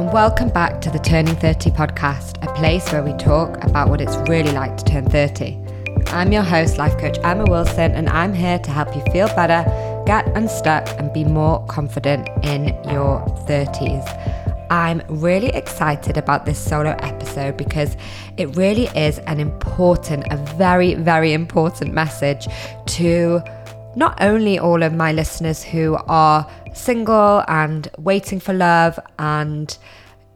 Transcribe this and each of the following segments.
and welcome back to the Turning 30 podcast, a place where we talk about what it's really like to turn 30. I'm your host, life coach Emma Wilson, and I'm here to help you feel better, get unstuck, and be more confident in your 30s. I'm really excited about this solo episode because it really is an important, a very, very important message to not only all of my listeners who are single and waiting for love and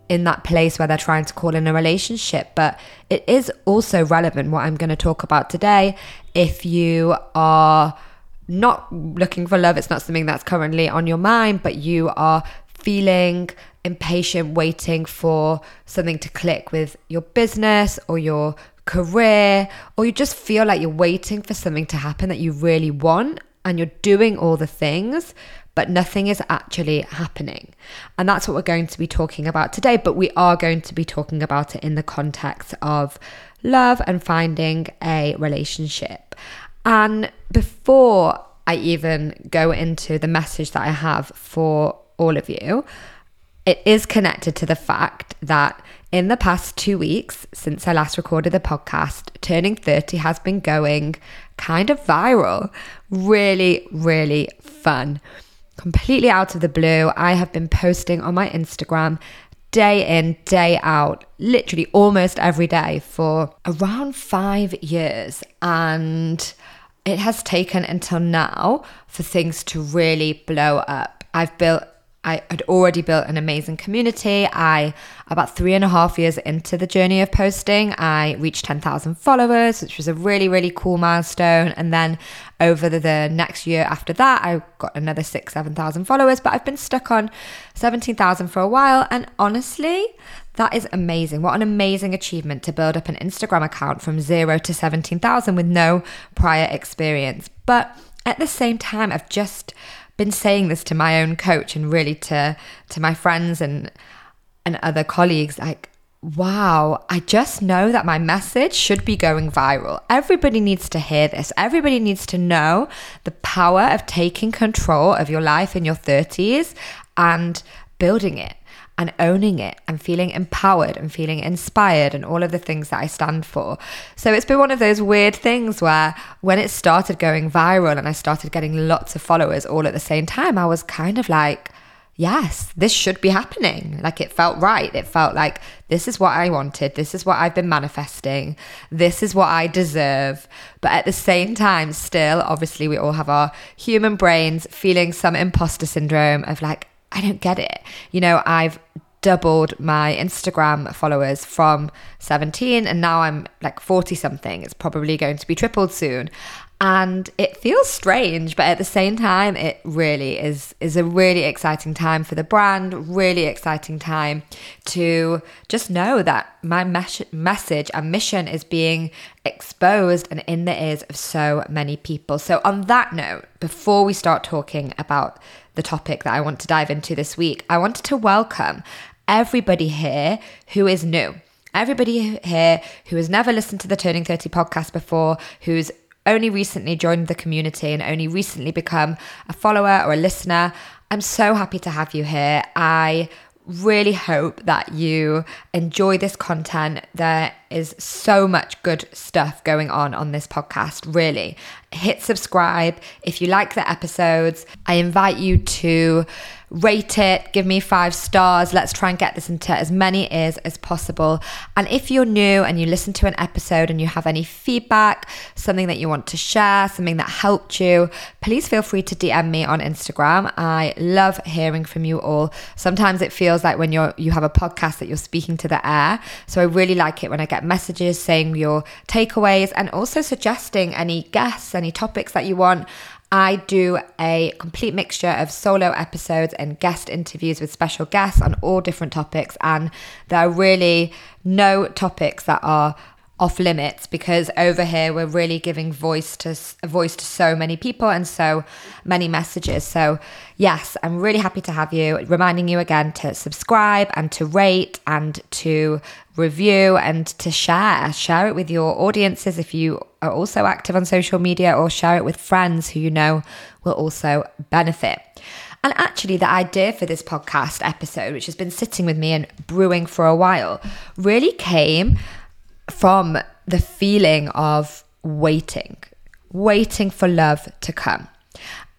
in that place where they're trying to call in a relationship, but it is also relevant what I'm going to talk about today. If you are not looking for love, it's not something that's currently on your mind, but you are feeling impatient, waiting for something to click with your business or your career, or you just feel like you're waiting for something to happen that you really want and you're doing all the things, but nothing is actually happening. And that's what we're going to be talking about today. But we are going to be talking about it in the context of love and finding a relationship. And before I even go into the message that I have for all of you, it is connected to the fact that in the past two weeks since I last recorded the podcast, Turning 30 has been going kind of viral. Really, really fun. Completely out of the blue, I have been posting on my Instagram day in, day out, literally almost every day for around five years. And it has taken until now for things to really blow up. I've built I had already built an amazing community. I, about three and a half years into the journey of posting, I reached 10,000 followers, which was a really, really cool milestone. And then over the, the next year after that, I got another six, 7,000 followers. But I've been stuck on 17,000 for a while. And honestly, that is amazing. What an amazing achievement to build up an Instagram account from zero to 17,000 with no prior experience. But at the same time, I've just been saying this to my own coach and really to to my friends and and other colleagues like wow, I just know that my message should be going viral. Everybody needs to hear this. Everybody needs to know the power of taking control of your life in your 30s and building it and owning it and feeling empowered and feeling inspired and all of the things that I stand for. So it's been one of those weird things where when it started going viral and I started getting lots of followers all at the same time, I was kind of like, yes, this should be happening. Like it felt right. It felt like this is what I wanted. This is what I've been manifesting. This is what I deserve. But at the same time, still, obviously, we all have our human brains feeling some imposter syndrome of like, I don't get it. You know, I've doubled my Instagram followers from 17 and now I'm like 40 something. It's probably going to be tripled soon. And it feels strange, but at the same time, it really is is a really exciting time for the brand, really exciting time to just know that my mes- message and mission is being exposed and in the ears of so many people. So on that note, before we start talking about the topic that I want to dive into this week, I wanted to welcome everybody here who is new. Everybody here who has never listened to the Turning 30 podcast before, who's only recently joined the community and only recently become a follower or a listener. I'm so happy to have you here. I really hope that you enjoy this content. There is so much good stuff going on on this podcast, really. Hit subscribe if you like the episodes. I invite you to rate it, give me five stars. Let's try and get this into as many ears as possible. And if you're new and you listen to an episode and you have any feedback, something that you want to share, something that helped you, please feel free to DM me on Instagram. I love hearing from you all. Sometimes it feels like when you're you have a podcast that you're speaking to the air. So I really like it when I get messages saying your takeaways and also suggesting any guests, any topics that you want. I do a complete mixture of solo episodes and guest interviews with special guests on all different topics. And there are really no topics that are off limits because over here we're really giving voice to voice to so many people and so many messages. So yes i'm really happy to have you. Reminding you again to subscribe and to rate and to review and to share. Share it with your audiences if you are also active on social media or share it with friends who you know will also benefit. And actually, the idea for this podcast episode, which has been sitting with me and brewing for a while, really came from the feeling of waiting, waiting for love to come.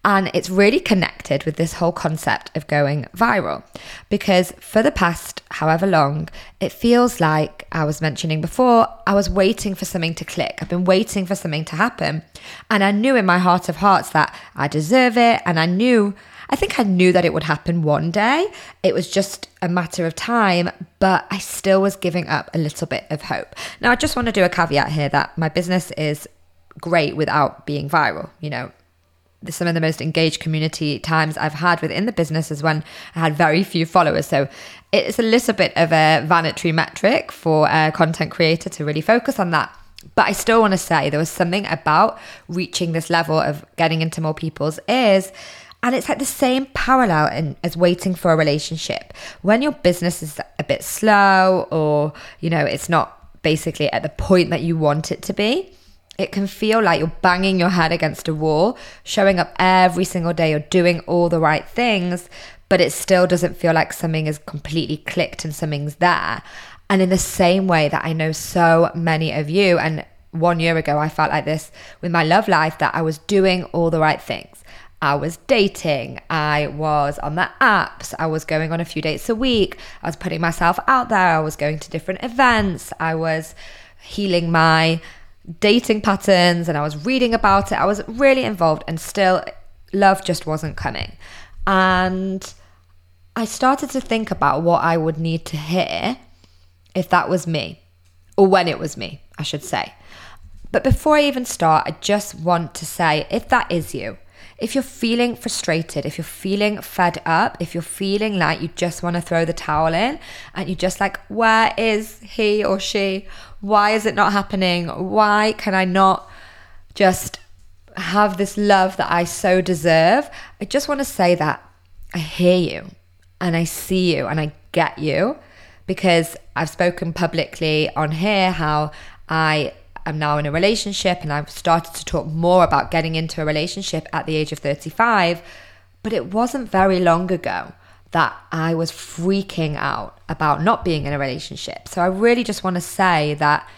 And it's really connected with this whole concept of going viral because for the past however long, it feels like I was mentioning before, I was waiting for something to click. I've been waiting for something to happen. And I knew in my heart of hearts that I deserve it. And I knew, I think I knew that it would happen one day. It was just a matter of time, but I still was giving up a little bit of hope. Now, I just want to do a caveat here that my business is great without being viral. You know, some of the most engaged community times I've had within the business is when I had very few followers. So it's a little bit of a vanity metric for a content creator to really focus on that. But I still want to say there was something about reaching this level of getting into more people's ears. And it's like the same parallel in, as waiting for a relationship. When your business is a bit slow or, you know, it's not basically at the point that you want it to be, it can feel like you're banging your head against a wall, showing up every single day, you're doing all the right things, but it still doesn't feel like something is completely clicked and something's there. And in the same way that I know so many of you, and one year ago, I felt like this with my love life that I was doing all the right things. I was dating, I was on the apps, I was going on a few dates a week, I was putting myself out there, I was going to different events, I was healing my dating patterns and I was reading about it. I was really involved and still love just wasn't coming. And I started to think about what I would need to hear if that was me, or when it was me, I should say. But before I even start, I just want to say if that is you, if you're feeling frustrated, if you're feeling fed up, if you're feeling like you just want to throw the towel in and you're just like, where is he or she? Why is it not happening? Why can I not just have this love that I so deserve? I just want to say that I hear you and I see you and I get you because I've spoken publicly on here how I am now in a relationship and I've started to talk more about getting into a relationship at the age of 35. But it wasn't very long ago that I was freaking out about not being in a relationship. So I really just want to say that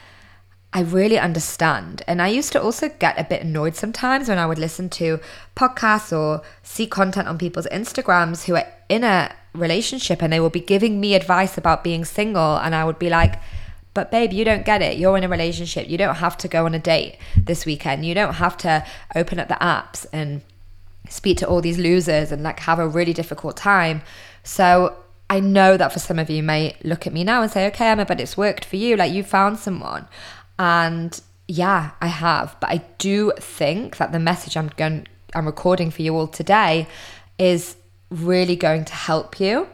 I really understand. And I used to also get a bit annoyed sometimes when I would listen to podcasts or see content on people's Instagrams who are in a relationship and they will be giving me advice about being single. And I would be like, but babe, you don't get it. You're in a relationship. You don't have to go on a date this weekend. You don't have to open up the apps and speak to all these losers and like have a really difficult time. So I know that for some of you may look at me now and say, okay, Emma, but it's worked for you. Like you found someone. And yeah, I have. But I do think that the message I'm going I'm recording for you all today is really going to help you.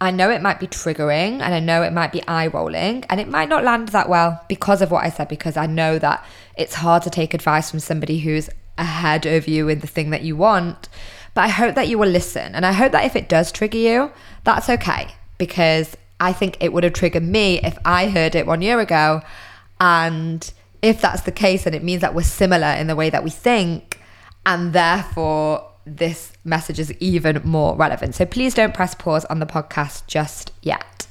I know it might be triggering and I know it might be eye rolling and it might not land that well because of what I said, because I know that it's hard to take advice from somebody who's ahead of you in the thing that you want. But I hope that you will listen. And I hope that if it does trigger you, that's okay. Because I think it would have triggered me if I heard it one year ago. And if that's the case, then it means that we're similar in the way that we think. And therefore, this message is even more relevant. So please don't press pause on the podcast just yet.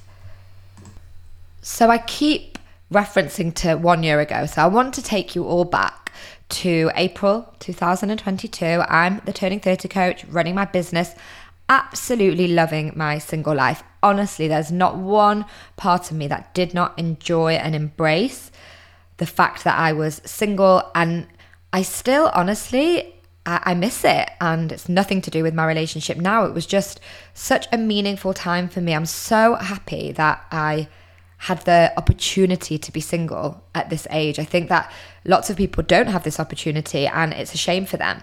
So I keep referencing to one year ago. So I want to take you all back to April 2022. I'm the Turning 30 coach, running my business, absolutely loving my single life. Honestly, there's not one part of me that did not enjoy and embrace the fact that I was single. And I still, honestly, I, I miss it. And it's nothing to do with my relationship now. It was just such a meaningful time for me. I'm so happy that I had the opportunity to be single at this age. I think that lots of people don't have this opportunity and it's a shame for them.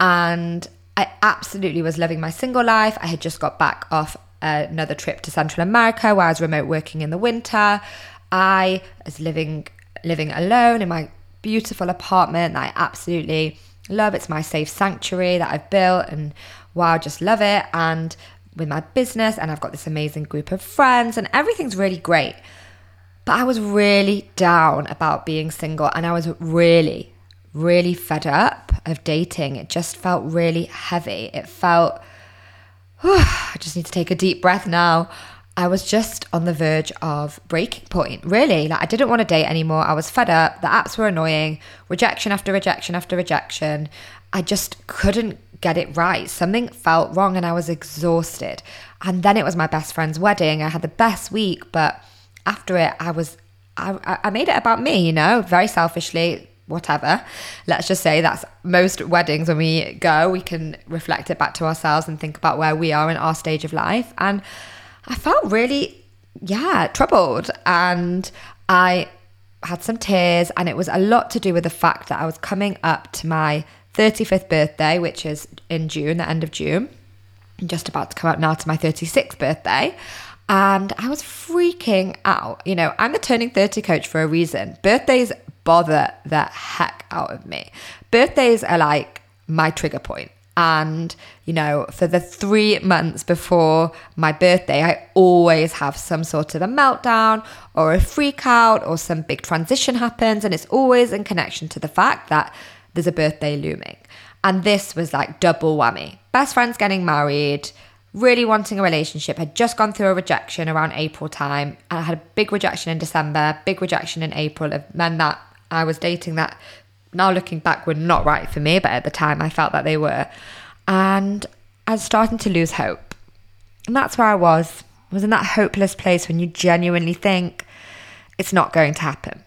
And I absolutely was loving my single life. I had just got back off another trip to Central America where I was remote working in the winter. I was living living alone in my beautiful apartment that I absolutely love. It's my safe sanctuary that I've built and wow, just love it. And with my business and I've got this amazing group of friends and everything's really great. But I was really down about being single and I was really, really fed up of dating. It just felt really heavy. It felt I just need to take a deep breath now. I was just on the verge of breaking point, really. Like, I didn't want to date anymore. I was fed up. The apps were annoying. Rejection after rejection after rejection. I just couldn't get it right. Something felt wrong and I was exhausted. And then it was my best friend's wedding. I had the best week, but after it, I was, I, I made it about me, you know, very selfishly, whatever. Let's just say that's most weddings when we go, we can reflect it back to ourselves and think about where we are in our stage of life. And I felt really, yeah, troubled. And I had some tears, and it was a lot to do with the fact that I was coming up to my 35th birthday, which is in June, the end of June. I'm just about to come up now to my 36th birthday. And I was freaking out. You know, I'm the turning 30 coach for a reason. Birthdays bother the heck out of me. Birthdays are like my trigger point. And, you know, for the three months before my birthday, I always have some sort of a meltdown or a freak out or some big transition happens. And it's always in connection to the fact that there's a birthday looming. And this was like double whammy. Best friend's getting married, really wanting a relationship, had just gone through a rejection around April time. And I had a big rejection in December, big rejection in April of men that I was dating that now looking back were not right for me, but at the time I felt that they were. And I was starting to lose hope. And that's where I was. I was in that hopeless place when you genuinely think it's not going to happen.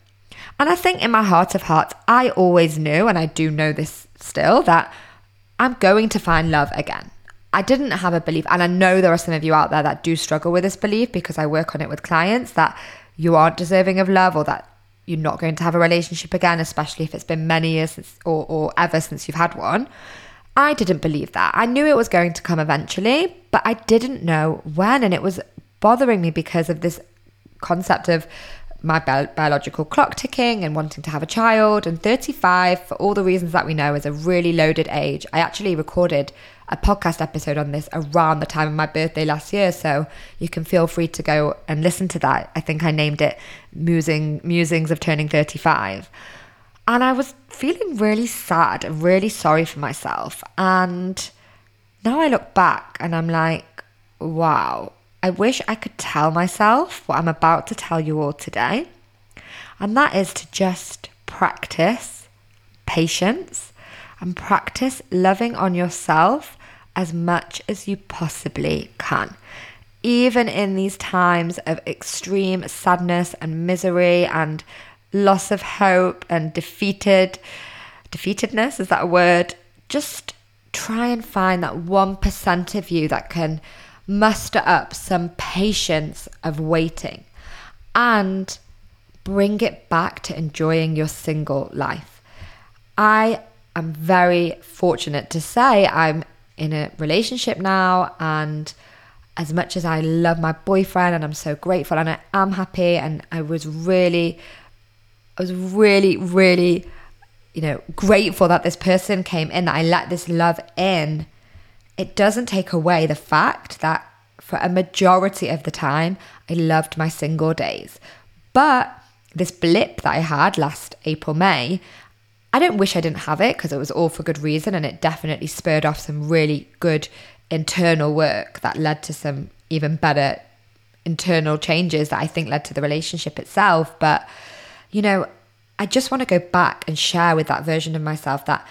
And I think in my heart of hearts, I always knew, and I do know this still, that I'm going to find love again. I didn't have a belief, and I know there are some of you out there that do struggle with this belief because I work on it with clients that you aren't deserving of love or that you're not going to have a relationship again, especially if it's been many years since, or, or ever since you've had one. I didn't believe that. I knew it was going to come eventually, but I didn't know when. And it was bothering me because of this concept of my bi- biological clock ticking and wanting to have a child. And 35, for all the reasons that we know, is a really loaded age. I actually recorded a podcast episode on this around the time of my birthday last year. So you can feel free to go and listen to that. I think I named it Musing, Musings of Turning 35. And I was feeling really sad and really sorry for myself. And now I look back and I'm like, wow, I wish I could tell myself what I'm about to tell you all today. And that is to just practice patience and practice loving on yourself as much as you possibly can. Even in these times of extreme sadness and misery and loss of hope and defeated defeatedness is that a word just try and find that 1% of you that can muster up some patience of waiting and bring it back to enjoying your single life. I am very fortunate to say I'm in a relationship now and as much as I love my boyfriend and I'm so grateful and I am happy and I was really I was really really you know grateful that this person came in that I let this love in it doesn't take away the fact that for a majority of the time I loved my single days. But this blip that I had last April May I don't wish I didn't have it because it was all for good reason and it definitely spurred off some really good internal work that led to some even better internal changes that I think led to the relationship itself. But, you know, I just want to go back and share with that version of myself that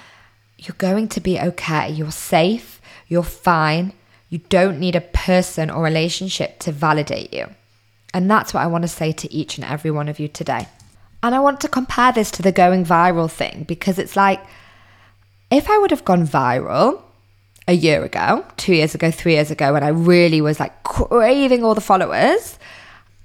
you're going to be okay. You're safe. You're fine. You don't need a person or relationship to validate you. And that's what I want to say to each and every one of you today. And I want to compare this to the going viral thing because it's like if I would have gone viral a year ago, two years ago, three years ago, when I really was like craving all the followers,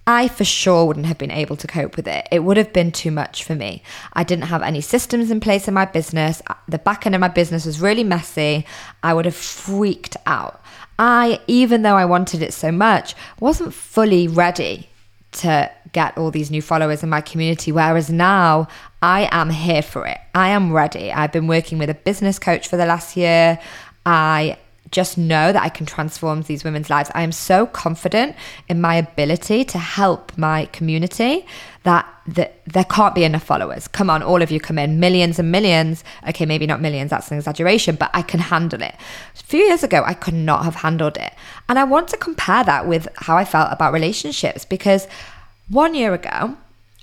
I for sure wouldn't have been able to cope with it. It would have been too much for me. I didn't have any systems in place in my business. The back end of my business was really messy. I would have freaked out. I, even though I wanted it so much, wasn't fully ready to get all these new followers in my community. Whereas now I am here for it. I am ready. I've been working with a business coach for the last year. I just know that I can transform these women's lives. I am so confident in my ability to help my community that, that there can't be enough followers. Come on, all of you come in, millions and millions. Okay, maybe not millions, that's an exaggeration, but I can handle it. A few years ago, I could not have handled it. And I want to compare that with how I felt about relationships because one year ago,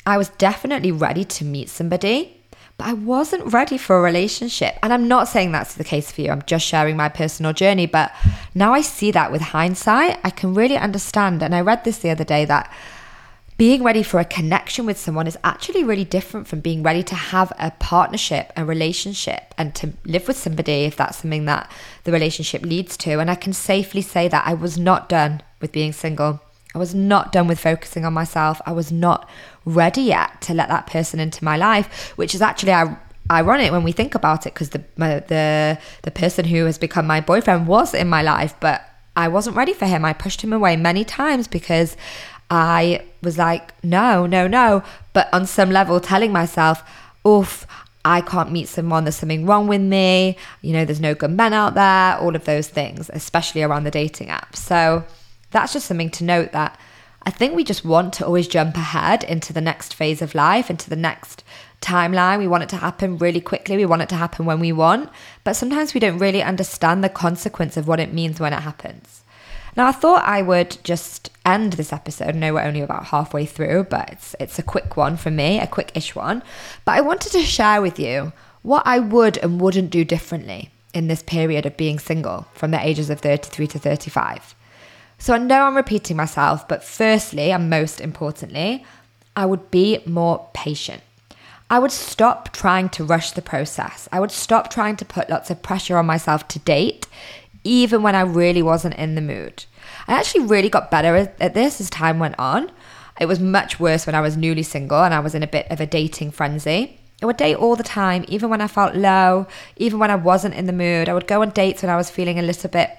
I was definitely ready to meet somebody but I wasn't ready for a relationship. And I'm not saying that's the case for you. I'm just sharing my personal journey. But now I see that with hindsight, I can really understand. And I read this the other day that being ready for a connection with someone is actually really different from being ready to have a partnership, a relationship, and to live with somebody if that's something that the relationship leads to. And I can safely say that I was not done with being single. I was not done with focusing on myself. I was not ready yet to let that person into my life, which is actually ironic when we think about it because the the the person who has become my boyfriend was in my life, but I wasn't ready for him. I pushed him away many times because I was like, no, no, no. But on some level, telling myself, oof, I can't meet someone, there's something wrong with me, you know, there's no good men out there, all of those things, especially around the dating app. So that's just something to note that I think we just want to always jump ahead into the next phase of life, into the next timeline. We want it to happen really quickly. We want it to happen when we want. But sometimes we don't really understand the consequence of what it means when it happens. Now, I thought I would just end this episode. I know we're only about halfway through, but it's, it's a quick one for me, a quick ish one. But I wanted to share with you what I would and wouldn't do differently in this period of being single from the ages of 33 to 35. So I know I'm repeating myself, but firstly, and most importantly, I would be more patient. I would stop trying to rush the process. I would stop trying to put lots of pressure on myself to date, even when I really wasn't in the mood. I actually really got better at this as time went on. It was much worse when I was newly single and I was in a bit of a dating frenzy. I would date all the time, even when I felt low, even when I wasn't in the mood. I would go on dates when I was feeling a little bit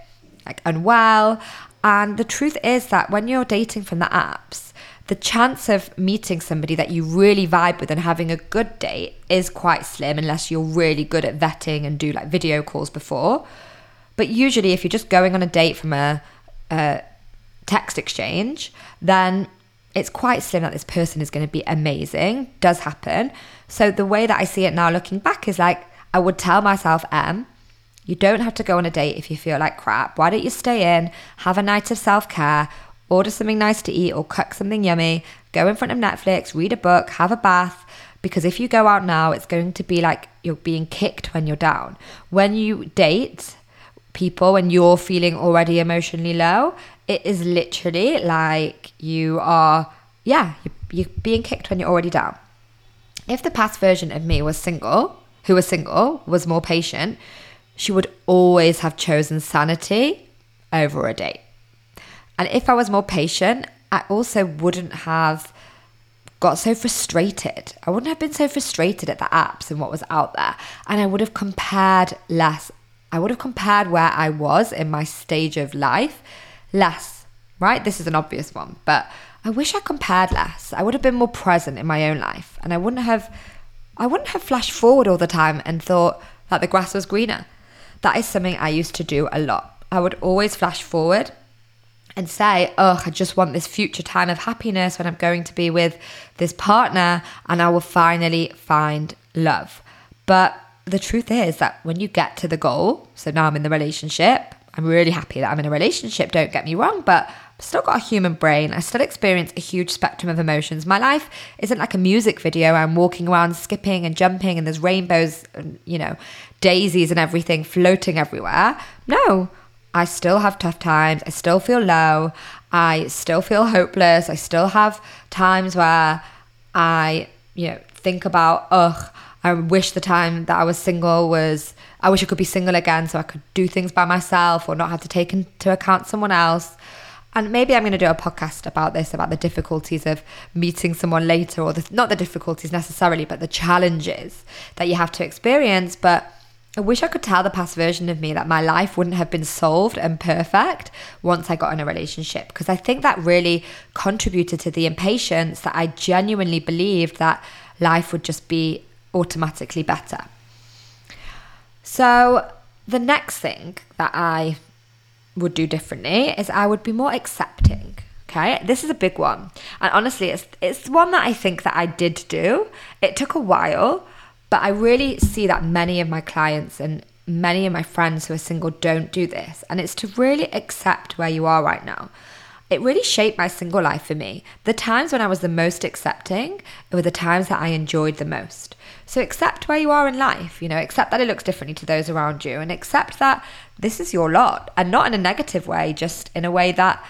like unwell. And the truth is that when you're dating from the apps, the chance of meeting somebody that you really vibe with and having a good date is quite slim unless you're really good at vetting and do like video calls before. But usually, if you're just going on a date from a, a text exchange, then it's quite slim that this person is going to be amazing. Does happen. So the way that I see it now, looking back, is like I would tell myself, "Em, you don't have to go on a date if you feel like crap. Why don't you stay in, have a night of self care, order something nice to eat or cook something yummy, go in front of Netflix, read a book, have a bath? Because if you go out now, it's going to be like you're being kicked when you're down. When you date people and you're feeling already emotionally low, it is literally like you are, yeah, you're being kicked when you're already down. If the past version of me was single, who was single, was more patient, she would always have chosen sanity over a date. And if I was more patient, I also wouldn't have got so frustrated. I wouldn't have been so frustrated at the apps and what was out there. And I would have compared less. I would have compared where I was in my stage of life less, right? This is an obvious one, but I wish I compared less. I would have been more present in my own life and I wouldn't have I wouldn't have flashed forward all the time and thought that the grass was greener. That is something I used to do a lot. I would always flash forward and say, Oh, I just want this future time of happiness when I'm going to be with this partner and I will finally find love. But the truth is that when you get to the goal, so now I'm in the relationship, I'm really happy that I'm in a relationship, don't get me wrong, but I've still got a human brain. I still experience a huge spectrum of emotions. My life isn't like a music video. I'm walking around skipping and jumping and there's rainbows, and, you know, daisies and everything floating everywhere. No, I still have tough times. I still feel low. I still feel hopeless. I still have times where I, you know, think about, ugh, I wish the time that I was single was, I wish I could be single again so I could do things by myself or not have to take into account someone else. And maybe I'm going to do a podcast about this, about the difficulties of meeting someone later, or the, not the difficulties necessarily, but the challenges that you have to experience. But I wish I could tell the past version of me that my life wouldn't have been solved and perfect once I got in a relationship because I think that really contributed to the impatience that I genuinely believed that life would just be automatically better. So, the next thing that I would do differently is I would be more accepting. Okay, this is a big one, and honestly, it's it's one that I think that I did do. It took a while, but I really see that many of my clients and many of my friends who are single don't do this, and it's to really accept where you are right now. It really shaped my single life for me. The times when I was the most accepting were the times that I enjoyed the most. So accept where you are in life, you know, accept that it looks differently to those around you, and accept that this is your lot, and not in a negative way, just in a way that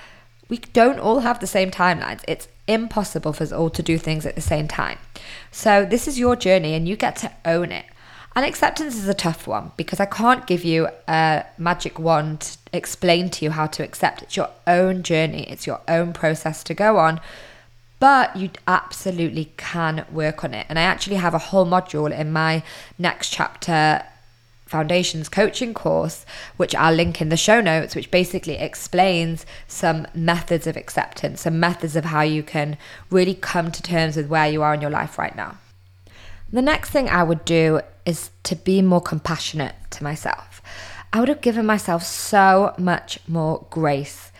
we don't all have the same timelines. It's impossible for us all to do things at the same time. So, this is your journey and you get to own it. And acceptance is a tough one because I can't give you a magic wand to explain to you how to accept. It's your own journey, it's your own process to go on. But you absolutely can work on it. And I actually have a whole module in my next chapter Foundations coaching course, which I'll link in the show notes, which basically explains some methods of acceptance, some methods of how you can really come to terms with where you are in your life right now. The next thing I would do is to be more compassionate to myself. I would have given myself so much more grace,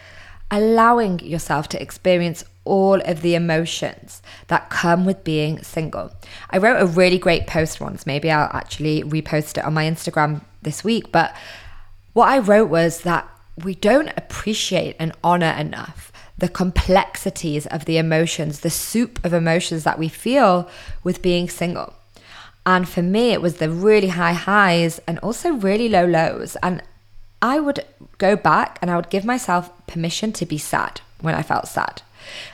allowing yourself to experience all of the emotions that come with being single. I wrote a really great post once. Maybe I'll actually repost it on my Instagram this week. But what I wrote was that we don't appreciate and honor enough the complexities of the emotions, the soup of emotions that we feel with being single. And for me, it was the really high highs and also really low lows. And I would go back and I would give myself permission to be sad when I felt sad.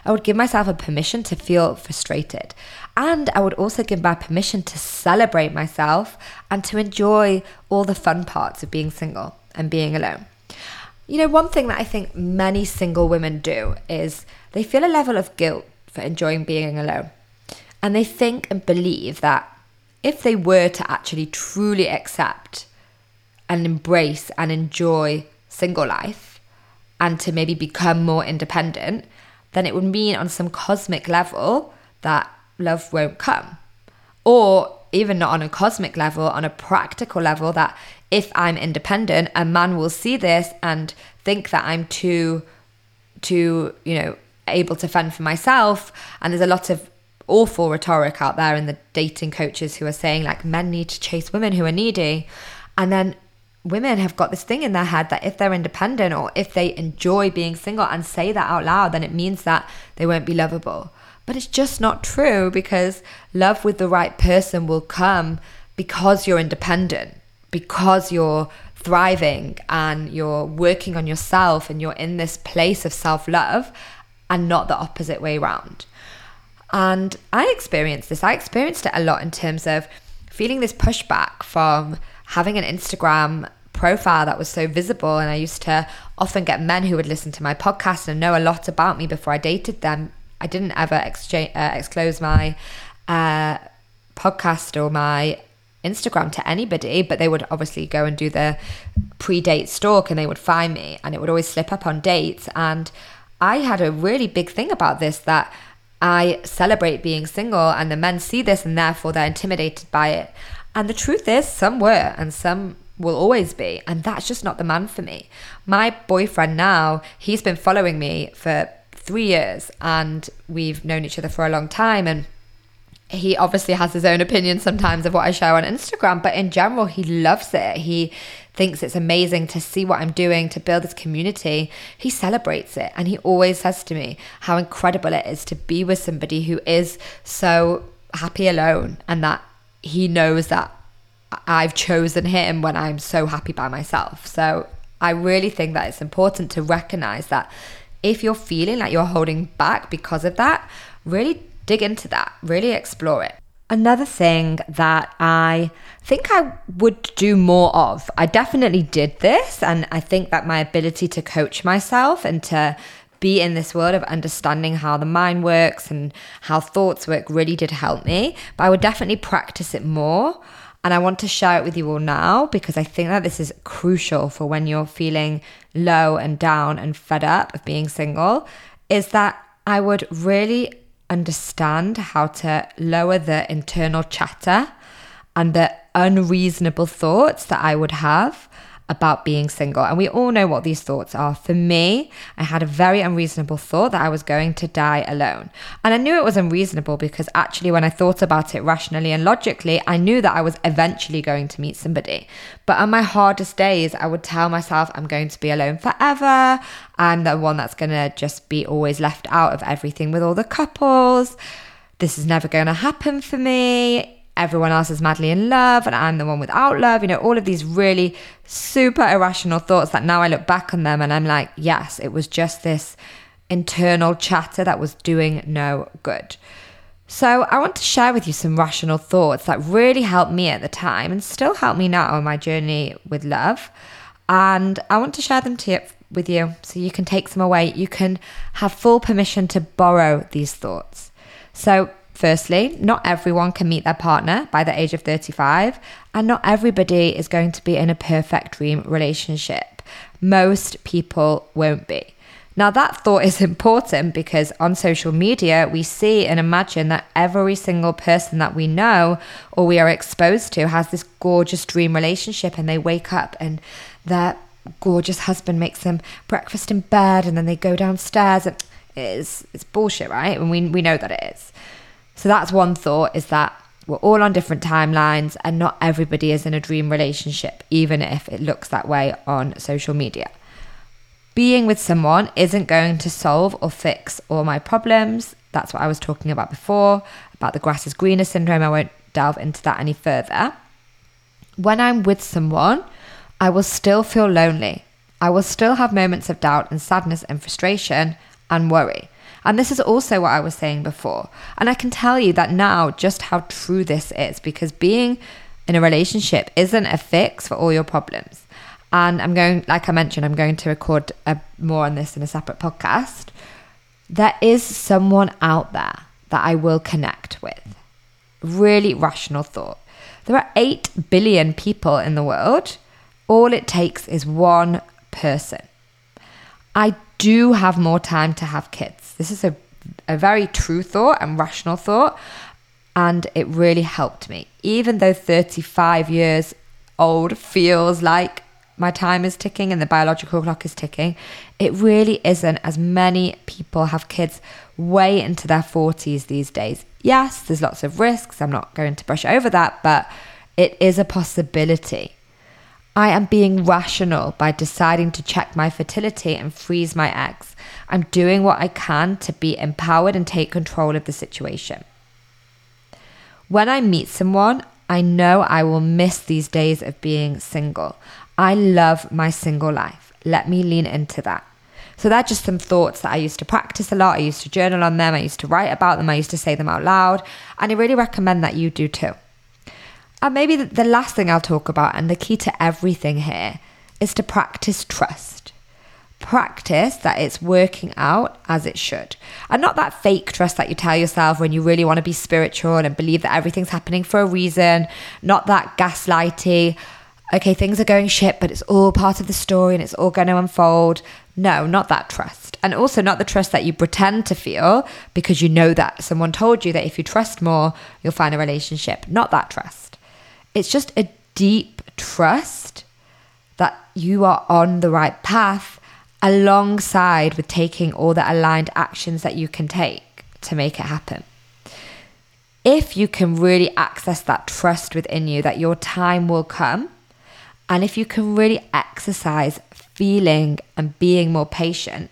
I would give myself a permission to feel frustrated. And I would also give my permission to celebrate myself and to enjoy all the fun parts of being single and being alone. You know, one thing that I think many single women do is they feel a level of guilt for enjoying being alone. And they think and believe that if they were to actually truly accept and embrace and enjoy single life and to maybe become more independent, then it would mean on some cosmic level that love won't come. Or even not on a cosmic level, on a practical level, that if I'm independent, a man will see this and think that I'm too, too, you know, able to fend for myself. And there's a lot of awful rhetoric out there in the dating coaches who are saying like men need to chase women who are needy. And then women have got this thing in their head that if they're independent or if they enjoy being single and say that out loud, then it means that they won't be lovable. But it's just not true because love with the right person will come because you're independent, because you're thriving and you're working on yourself and you're in this place of self love and not the opposite way around. And I experienced this. I experienced it a lot in terms of feeling this pushback from having an Instagram profile that was so visible. And I used to often get men who would listen to my podcast and know a lot about me before I dated them. I didn't ever exchange, uh, my uh, podcast or my Instagram to anybody, but they would obviously go and do the pre date stalk and they would find me and it would always slip up on dates. And I had a really big thing about this that I celebrate being single and the men see this and therefore they're intimidated by it. And the truth is, some were and some will always be. And that's just not the man for me. My boyfriend now, he's been following me for three years and we've known each other for a long time. And he obviously has his own opinion sometimes of what I share on Instagram, but in general, he loves it. He thinks it's amazing to see what I'm doing to build this community. He celebrates it and he always says to me how incredible it is to be with somebody who is so happy alone and that he knows that I've chosen him when I'm so happy by myself. So I really think that it's important to recognize that if you're feeling like you're holding back because of that, really dig into that, really explore it. Another thing that I think I would do more of, I definitely did this, and I think that my ability to coach myself and to be in this world of understanding how the mind works and how thoughts work really did help me. But I would definitely practice it more. And I want to share it with you all now because I think that this is crucial for when you're feeling low and down and fed up of being single. Is that I would really understand how to lower the internal chatter and the unreasonable thoughts that I would have about being single. And we all know what these thoughts are. For me, I had a very unreasonable thought that I was going to die alone. And I knew it was unreasonable because actually, when I thought about it rationally and logically, I knew that I was eventually going to meet somebody. But on my hardest days, I would tell myself, I'm going to be alone forever. I'm the one that's going to just be always left out of everything with all the couples. This is never going to happen for me everyone else is madly in love and I'm the one without love. You know, all of these really super irrational thoughts that now I look back on them and I'm like, yes, it was just this internal chatter that was doing no good. So, I want to share with you some rational thoughts that really helped me at the time and still help me now on my journey with love. And I want to share them to you, with you so you can take some away. You can have full permission to borrow these thoughts. So, Firstly, not everyone can meet their partner by the age of 35, and not everybody is going to be in a perfect dream relationship. Most people won't be. Now, that thought is important because on social media, we see and imagine that every single person that we know or we are exposed to has this gorgeous dream relationship, and they wake up and their gorgeous husband makes them breakfast in bed, and then they go downstairs. And it's, it's bullshit, right? And we, we know that it is. So that's one thought is that we're all on different timelines and not everybody is in a dream relationship, even if it looks that way on social media. Being with someone isn't going to solve or fix all my problems. That's what I was talking about before, about the grass is greener syndrome. I won't delve into that any further. When I'm with someone, I will still feel lonely. I will still have moments of doubt and sadness and frustration and worry. And this is also what I was saying before. And I can tell you that now just how true this is because being in a relationship isn't a fix for all your problems. And I'm going, like I mentioned, I'm going to record a, more on this in a separate podcast. There is someone out there that I will connect with. Really rational thought. There are 8 billion people in the world. All it takes is one person. I do have more time to have kids. This is a, a very true thought and rational thought. And it really helped me. Even though 35 years old feels like my time is ticking and the biological clock is ticking, it really isn't as many people have kids way into their 40s these days. Yes, there's lots of risks. I'm not going to brush over that, but it is a possibility. I am being rational by deciding to check my fertility and freeze my eggs. I'm doing what I can to be empowered and take control of the situation. When I meet someone, I know I will miss these days of being single. I love my single life. Let me lean into that. So, that's just some thoughts that I used to practice a lot. I used to journal on them. I used to write about them. I used to say them out loud. And I really recommend that you do too. And maybe the last thing I'll talk about, and the key to everything here, is to practice trust. Practice that it's working out as it should. And not that fake trust that you tell yourself when you really want to be spiritual and believe that everything's happening for a reason. Not that gaslighty, okay, things are going shit, but it's all part of the story and it's all going to unfold. No, not that trust. And also not the trust that you pretend to feel because you know that someone told you that if you trust more, you'll find a relationship. Not that trust. It's just a deep trust that you are on the right path alongside with taking all the aligned actions that you can take to make it happen. If you can really access that trust within you that your time will come, and if you can really exercise feeling and being more patient,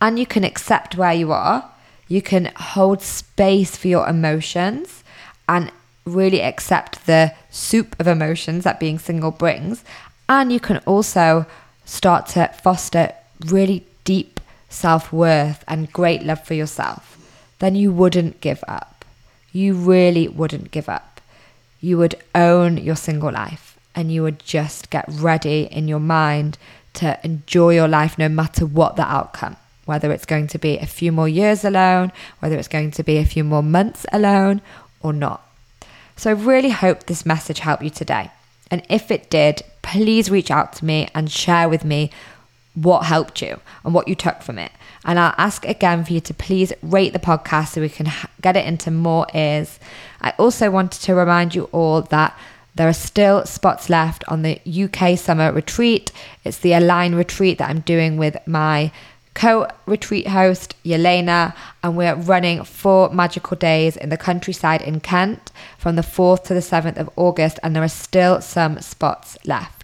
and you can accept where you are, you can hold space for your emotions and really accept the soup of emotions that being single brings. And you can also start to foster really deep self worth and great love for yourself. Then you wouldn't give up. You really wouldn't give up. You would own your single life and you would just get ready in your mind to enjoy your life no matter what the outcome whether it's going to be a few more years alone, whether it's going to be a few more months alone or not. So I really hope this message helped you today. And if it did, please reach out to me and share with me what helped you and what you took from it. And I'll ask again for you to please rate the podcast so we can get it into more ears. I also wanted to remind you all that There are still spots left on the UK summer retreat. It's the Align retreat that I'm doing with my co retreat host, Yelena, and we're running four magical days in the countryside in Kent from the 4th to the 7th of August, and there are still some spots left.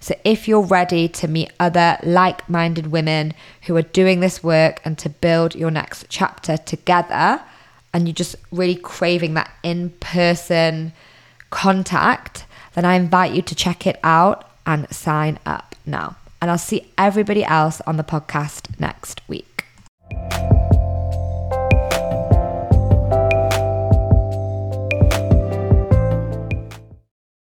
So, if you're ready to meet other like minded women who are doing this work and to build your next chapter together, and you're just really craving that in person contact, then I invite you to check it out and sign up now and I'll see everybody else on the podcast next week.